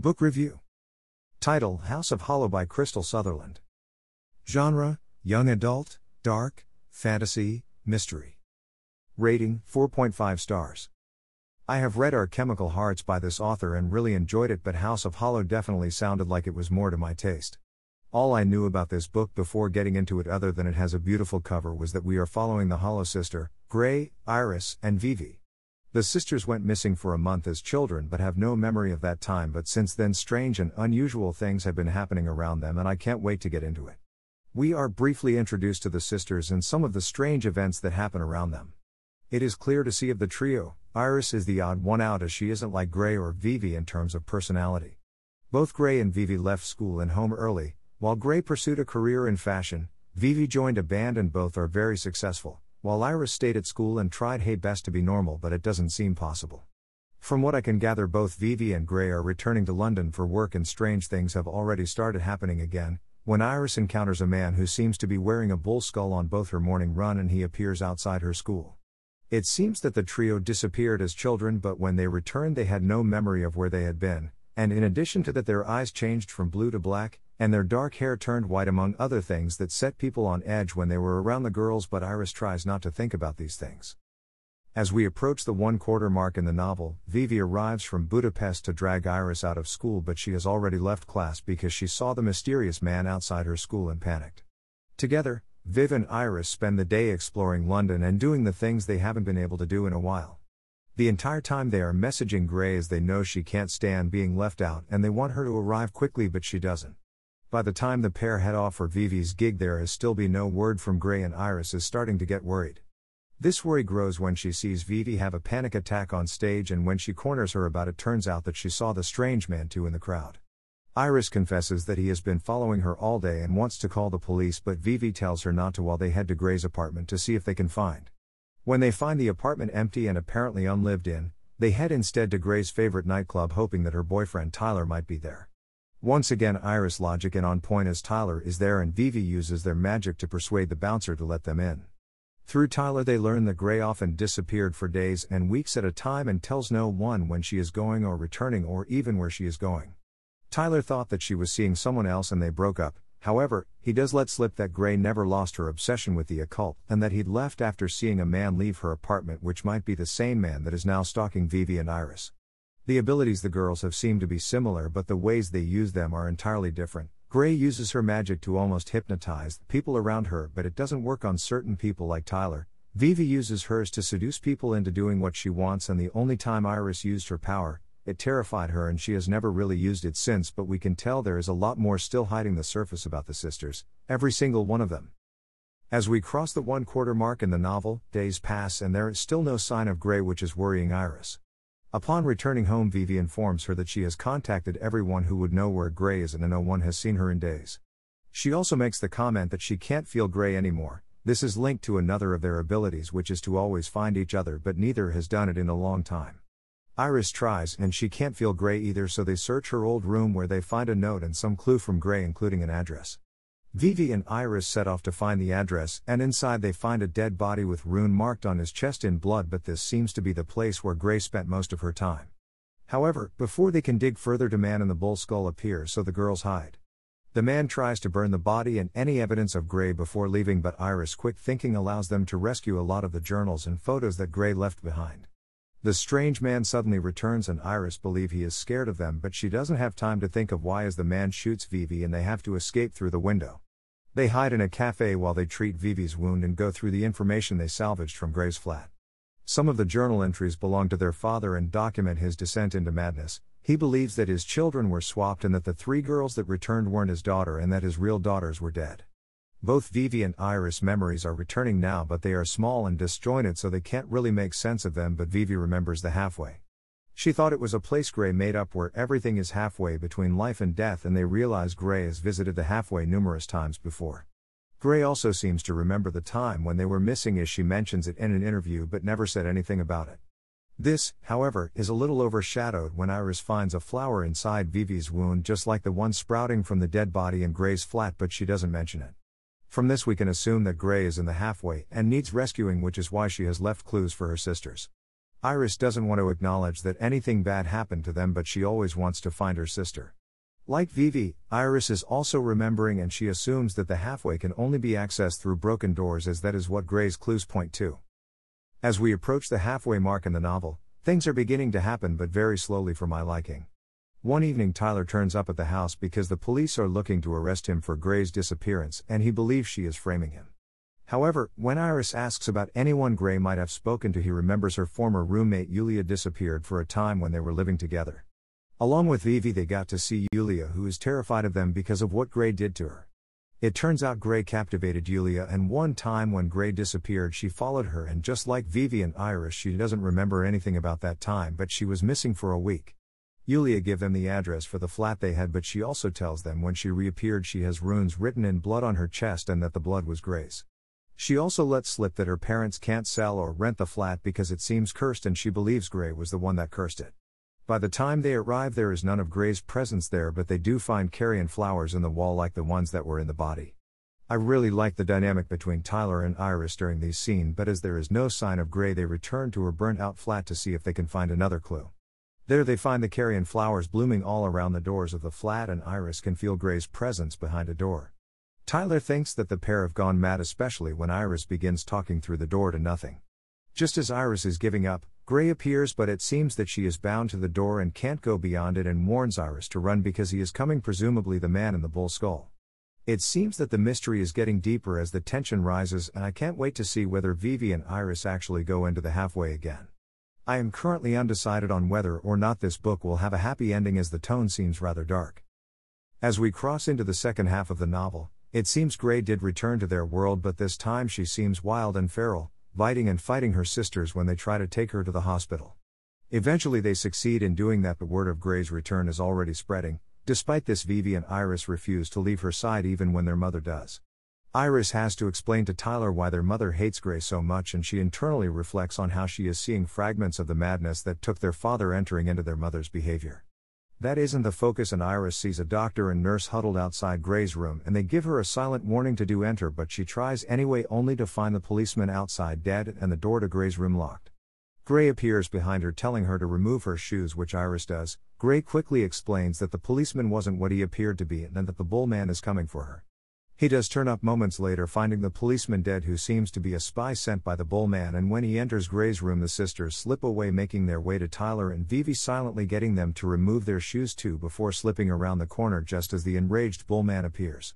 Book Review Title House of Hollow by Krystal Sutherland. Genre Young Adult, Dark, Fantasy, Mystery. Rating 4.5 stars. I have read Our Chemical Hearts by this author and really enjoyed it, but House of Hollow definitely sounded like it was more to my taste. All I knew about this book before getting into it, other than it has a beautiful cover, was that we are following the Hollow sister, Grey, Iris, and Vivi. The sisters went missing for a month as children but have no memory of that time, but since then, strange and unusual things have been happening around them, and I can't wait to get into it. We are briefly introduced to the sisters and some of the strange events that happen around them. It is clear to see of the trio, Iris is the odd one out as she isn't like Grey or Vivi in terms of personality. Both Grey and Vivi left school and home early, while Grey pursued a career in fashion, Vivi joined a band and both are very successful while Iris stayed at school and tried hey best to be normal, but it doesn't seem possible. From what I can gather, both Vivi and Grey are returning to London for work, and strange things have already started happening again. When Iris encounters a man who seems to be wearing a bull skull on both her morning run and he appears outside her school. It seems that the trio disappeared as children, but when they returned, they had no memory of where they had been, and in addition to that, their eyes changed from blue to black, and their dark hair turned white, among other things that set people on edge when they were around the girls. But Iris tries not to think about these things. As we approach the one quarter mark in the novel, Vivi arrives from Budapest to drag Iris out of school, but she has already left class because she saw the mysterious man outside her school and panicked. Together, Viv and Iris spend the day exploring London and doing the things they haven't been able to do in a while. The entire time they are messaging Grey as they know she can't stand being left out and they want her to arrive quickly, but she doesn't. By the time the pair head off for Vivi's gig, there has still been no word from Grey, and Iris is starting to get worried. This worry grows when she sees Vivi have a panic attack on stage, and when she corners her about it, turns out that she saw the strange man too in the crowd. Iris confesses that he has been following her all day and wants to call the police, but Vivi tells her not to while they head to Grey's apartment to see if they can find. When they find the apartment empty and apparently unlived in, they head instead to Grey's favorite nightclub, hoping that her boyfriend Tyler might be there. Once again, Iris logic and on point as Tyler is there and Vivi uses their magic to persuade the bouncer to let them in. Through Tyler, they learn that Grey often disappeared for days and weeks at a time and tells no one when she is going or returning or even where she is going. Tyler thought that she was seeing someone else and they broke up, however, he does let slip that Grey never lost her obsession with the occult and that he'd left after seeing a man leave her apartment, which might be the same man that is now stalking Vivi and Iris. The abilities the girls have seem to be similar, but the ways they use them are entirely different. Grey uses her magic to almost hypnotize the people around her, but it doesn't work on certain people like Tyler. Vivi uses hers to seduce people into doing what she wants, and the only time Iris used her power, it terrified her, and she has never really used it since. But we can tell there is a lot more still hiding the surface about the sisters, every single one of them. As we cross the one quarter mark in the novel, days pass and there is still no sign of Grey, which is worrying Iris. Upon returning home, Vivi informs her that she has contacted everyone who would know where Grey is and no one has seen her in days. She also makes the comment that she can't feel Grey anymore. This is linked to another of their abilities, which is to always find each other, but neither has done it in a long time. Iris tries, and she can't feel Grey either, so they search her old room where they find a note and some clue from Grey, including an address. Vivi and Iris set off to find the address, and inside they find a dead body with rune marked on his chest in blood, but this seems to be the place where Grey spent most of her time. However, before they can dig further, the man in the bull skull appears, so the girls hide. The man tries to burn the body and any evidence of Grey before leaving, but Iris' quick thinking allows them to rescue a lot of the journals and photos that Grey left behind. The strange man suddenly returns and Iris believe he is scared of them but she doesn't have time to think of why as the man shoots Vivi and they have to escape through the window. They hide in a cafe while they treat Vivi's wound and go through the information they salvaged from Grey's flat. Some of the journal entries belong to their father and document his descent into madness. He believes that his children were swapped and that the three girls that returned weren't his daughter and that his real daughters were dead. Both Vivi and Iris memories are returning now, but they are small and disjointed, so they can't really make sense of them. But Vivi remembers the halfway. She thought it was a place Grey made up where everything is halfway between life and death, and they realize Grey has visited the halfway numerous times before. Grey also seems to remember the time when they were missing as she mentions it in an interview but never said anything about it. This, however, is a little overshadowed when Iris finds a flower inside Vivi's wound just like the one sprouting from the dead body in Grey's flat, but she doesn't mention it. From this, we can assume that Grey is in the halfway and needs rescuing, which is why she has left clues for her sisters. Iris doesn't want to acknowledge that anything bad happened to them, but she always wants to find her sister. Like Vivi, Iris is also remembering and she assumes that the halfway can only be accessed through broken doors, as that is what Grey's clues point to. As we approach the halfway mark in the novel, things are beginning to happen but very slowly for my liking. One evening, Tyler turns up at the house because the police are looking to arrest him for Grey's disappearance and he believes she is framing him. However, when Iris asks about anyone Grey might have spoken to, he remembers her former roommate Yulia disappeared for a time when they were living together. Along with Vivi, they got to see Yulia, who is terrified of them because of what Grey did to her. It turns out Grey captivated Yulia, and one time when Grey disappeared, she followed her, and just like Vivi and Iris, she doesn't remember anything about that time, but she was missing for a week. Yulia gave them the address for the flat they had, but she also tells them when she reappeared, she has runes written in blood on her chest and that the blood was Grey's. She also lets slip that her parents can't sell or rent the flat because it seems cursed and she believes Grey was the one that cursed it. By the time they arrive, there is none of Grey's presence there, but they do find carrion flowers in the wall like the ones that were in the body. I really like the dynamic between Tyler and Iris during these scenes, but as there is no sign of Grey, they return to her burnt out flat to see if they can find another clue. There they find the carrion flowers blooming all around the doors of the flat, and Iris can feel Grey's presence behind a door. Tyler thinks that the pair have gone mad, especially when Iris begins talking through the door to nothing. Just as Iris is giving up, Grey appears, but it seems that she is bound to the door and can't go beyond it and warns Iris to run because he is coming, presumably the man in the bull skull. It seems that the mystery is getting deeper as the tension rises, and I can't wait to see whether Vivi and Iris actually go into the halfway again. I am currently undecided on whether or not this book will have a happy ending as the tone seems rather dark. As we cross into the second half of the novel, it seems Grey did return to their world, but this time she seems wild and feral, biting and fighting her sisters when they try to take her to the hospital. Eventually, they succeed in doing that, but word of Grey's return is already spreading. Despite this, Vivi and Iris refuse to leave her side even when their mother does. Iris has to explain to Tyler why their mother hates Grey so much, and she internally reflects on how she is seeing fragments of the madness that took their father entering into their mother's behavior. That isn't the focus, and Iris sees a doctor and nurse huddled outside Grey's room, and they give her a silent warning to do enter, but she tries anyway, only to find the policeman outside dead and the door to Grey's room locked. Grey appears behind her, telling her to remove her shoes, which Iris does. Grey quickly explains that the policeman wasn't what he appeared to be and that the bullman is coming for her. He does turn up moments later, finding the policeman dead, who seems to be a spy sent by the bullman. And when he enters Grey's room, the sisters slip away, making their way to Tyler and Vivi, silently getting them to remove their shoes too before slipping around the corner just as the enraged bullman appears.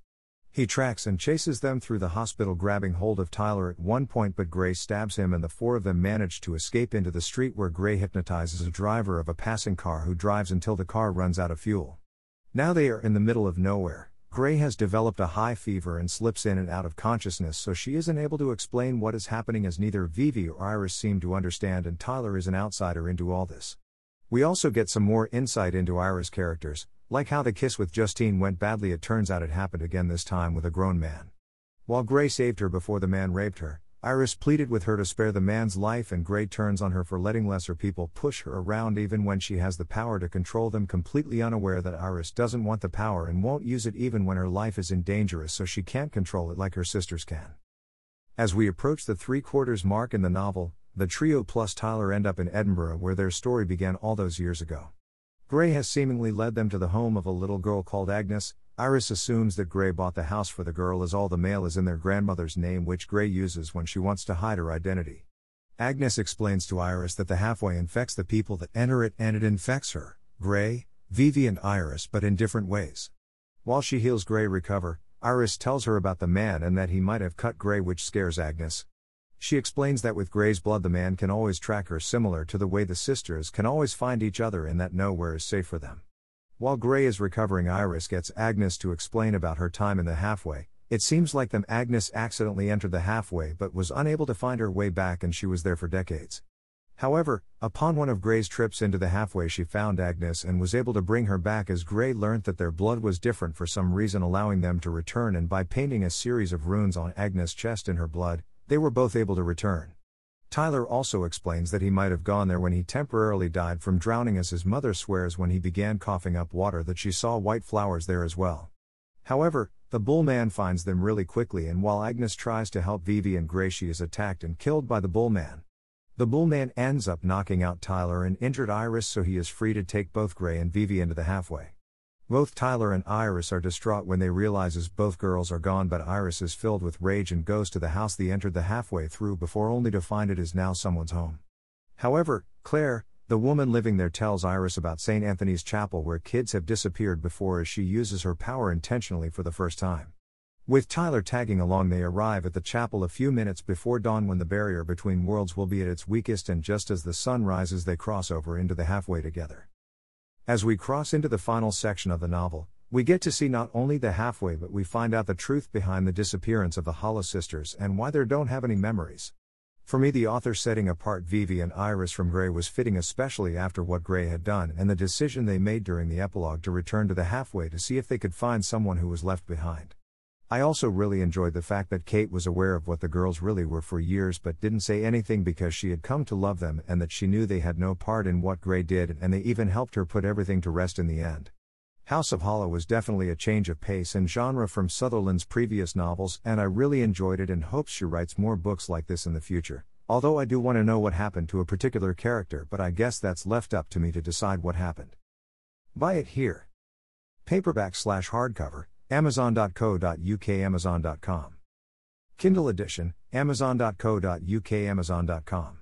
He tracks and chases them through the hospital, grabbing hold of Tyler at one point, but Grey stabs him, and the four of them manage to escape into the street where Grey hypnotizes a driver of a passing car who drives until the car runs out of fuel. Now they are in the middle of nowhere. Grey has developed a high fever and slips in and out of consciousness, so she isn't able to explain what is happening as neither Vivi or Iris seem to understand, and Tyler is an outsider into all this. We also get some more insight into Iris' characters, like how the kiss with Justine went badly, it turns out it happened again this time with a grown man. While Grey saved her before the man raped her, Iris pleaded with her to spare the man's life, and Grey turns on her for letting lesser people push her around even when she has the power to control them, completely unaware that Iris doesn't want the power and won't use it even when her life is in danger, so she can't control it like her sisters can. As we approach the three quarters mark in the novel, the trio plus Tyler end up in Edinburgh where their story began all those years ago. Grey has seemingly led them to the home of a little girl called Agnes, Iris assumes that Grey bought the house for the girl as all the mail is in their grandmother's name, which Grey uses when she wants to hide her identity. Agnes explains to Iris that the halfway infects the people that enter it and it infects her, Grey, Vivi, and Iris, but in different ways. While she heals Grey recover, Iris tells her about the man and that he might have cut Grey, which scares Agnes. She explains that with Gray's blood, the man can always track her, similar to the way the sisters can always find each other and that nowhere is safe for them. While Grey is recovering, Iris gets Agnes to explain about her time in the halfway. It seems like them Agnes accidentally entered the halfway but was unable to find her way back and she was there for decades. However, upon one of Grey's trips into the halfway, she found Agnes and was able to bring her back as Grey learnt that their blood was different for some reason, allowing them to return. And by painting a series of runes on Agnes' chest in her blood, they were both able to return. Tyler also explains that he might have gone there when he temporarily died from drowning, as his mother swears when he began coughing up water that she saw white flowers there as well. However, the bull man finds them really quickly, and while Agnes tries to help Vivi and Grey, she is attacked and killed by the bull man. The bullman ends up knocking out Tyler and injured Iris, so he is free to take both Grey and Vivi into the halfway. Both Tyler and Iris are distraught when they realizes both girls are gone but Iris is filled with rage and goes to the house they entered the halfway through before only to find it is now someone's home. However, Claire, the woman living there tells Iris about St. Anthony's Chapel where kids have disappeared before as she uses her power intentionally for the first time. With Tyler tagging along, they arrive at the chapel a few minutes before dawn when the barrier between worlds will be at its weakest, and just as the sun rises, they cross over into the halfway together. As we cross into the final section of the novel, we get to see not only the halfway but we find out the truth behind the disappearance of the Hollow sisters and why they don't have any memories. For me, the author setting apart Vivi and Iris from Grey was fitting, especially after what Grey had done and the decision they made during the epilogue to return to the halfway to see if they could find someone who was left behind. I also really enjoyed the fact that Kate was aware of what the girls really were for years but didn't say anything because she had come to love them and that she knew they had no part in what Grey did and they even helped her put everything to rest in the end. House of Hollow was definitely a change of pace and genre from Sutherland's previous novels, and I really enjoyed it and hope she writes more books like this in the future. Although I do want to know what happened to a particular character, but I guess that's left up to me to decide what happened. Buy it here. Paperback slash hardcover, Amazon.co.uk Amazon.com. Kindle edition, Amazon.co.uk Amazon.com.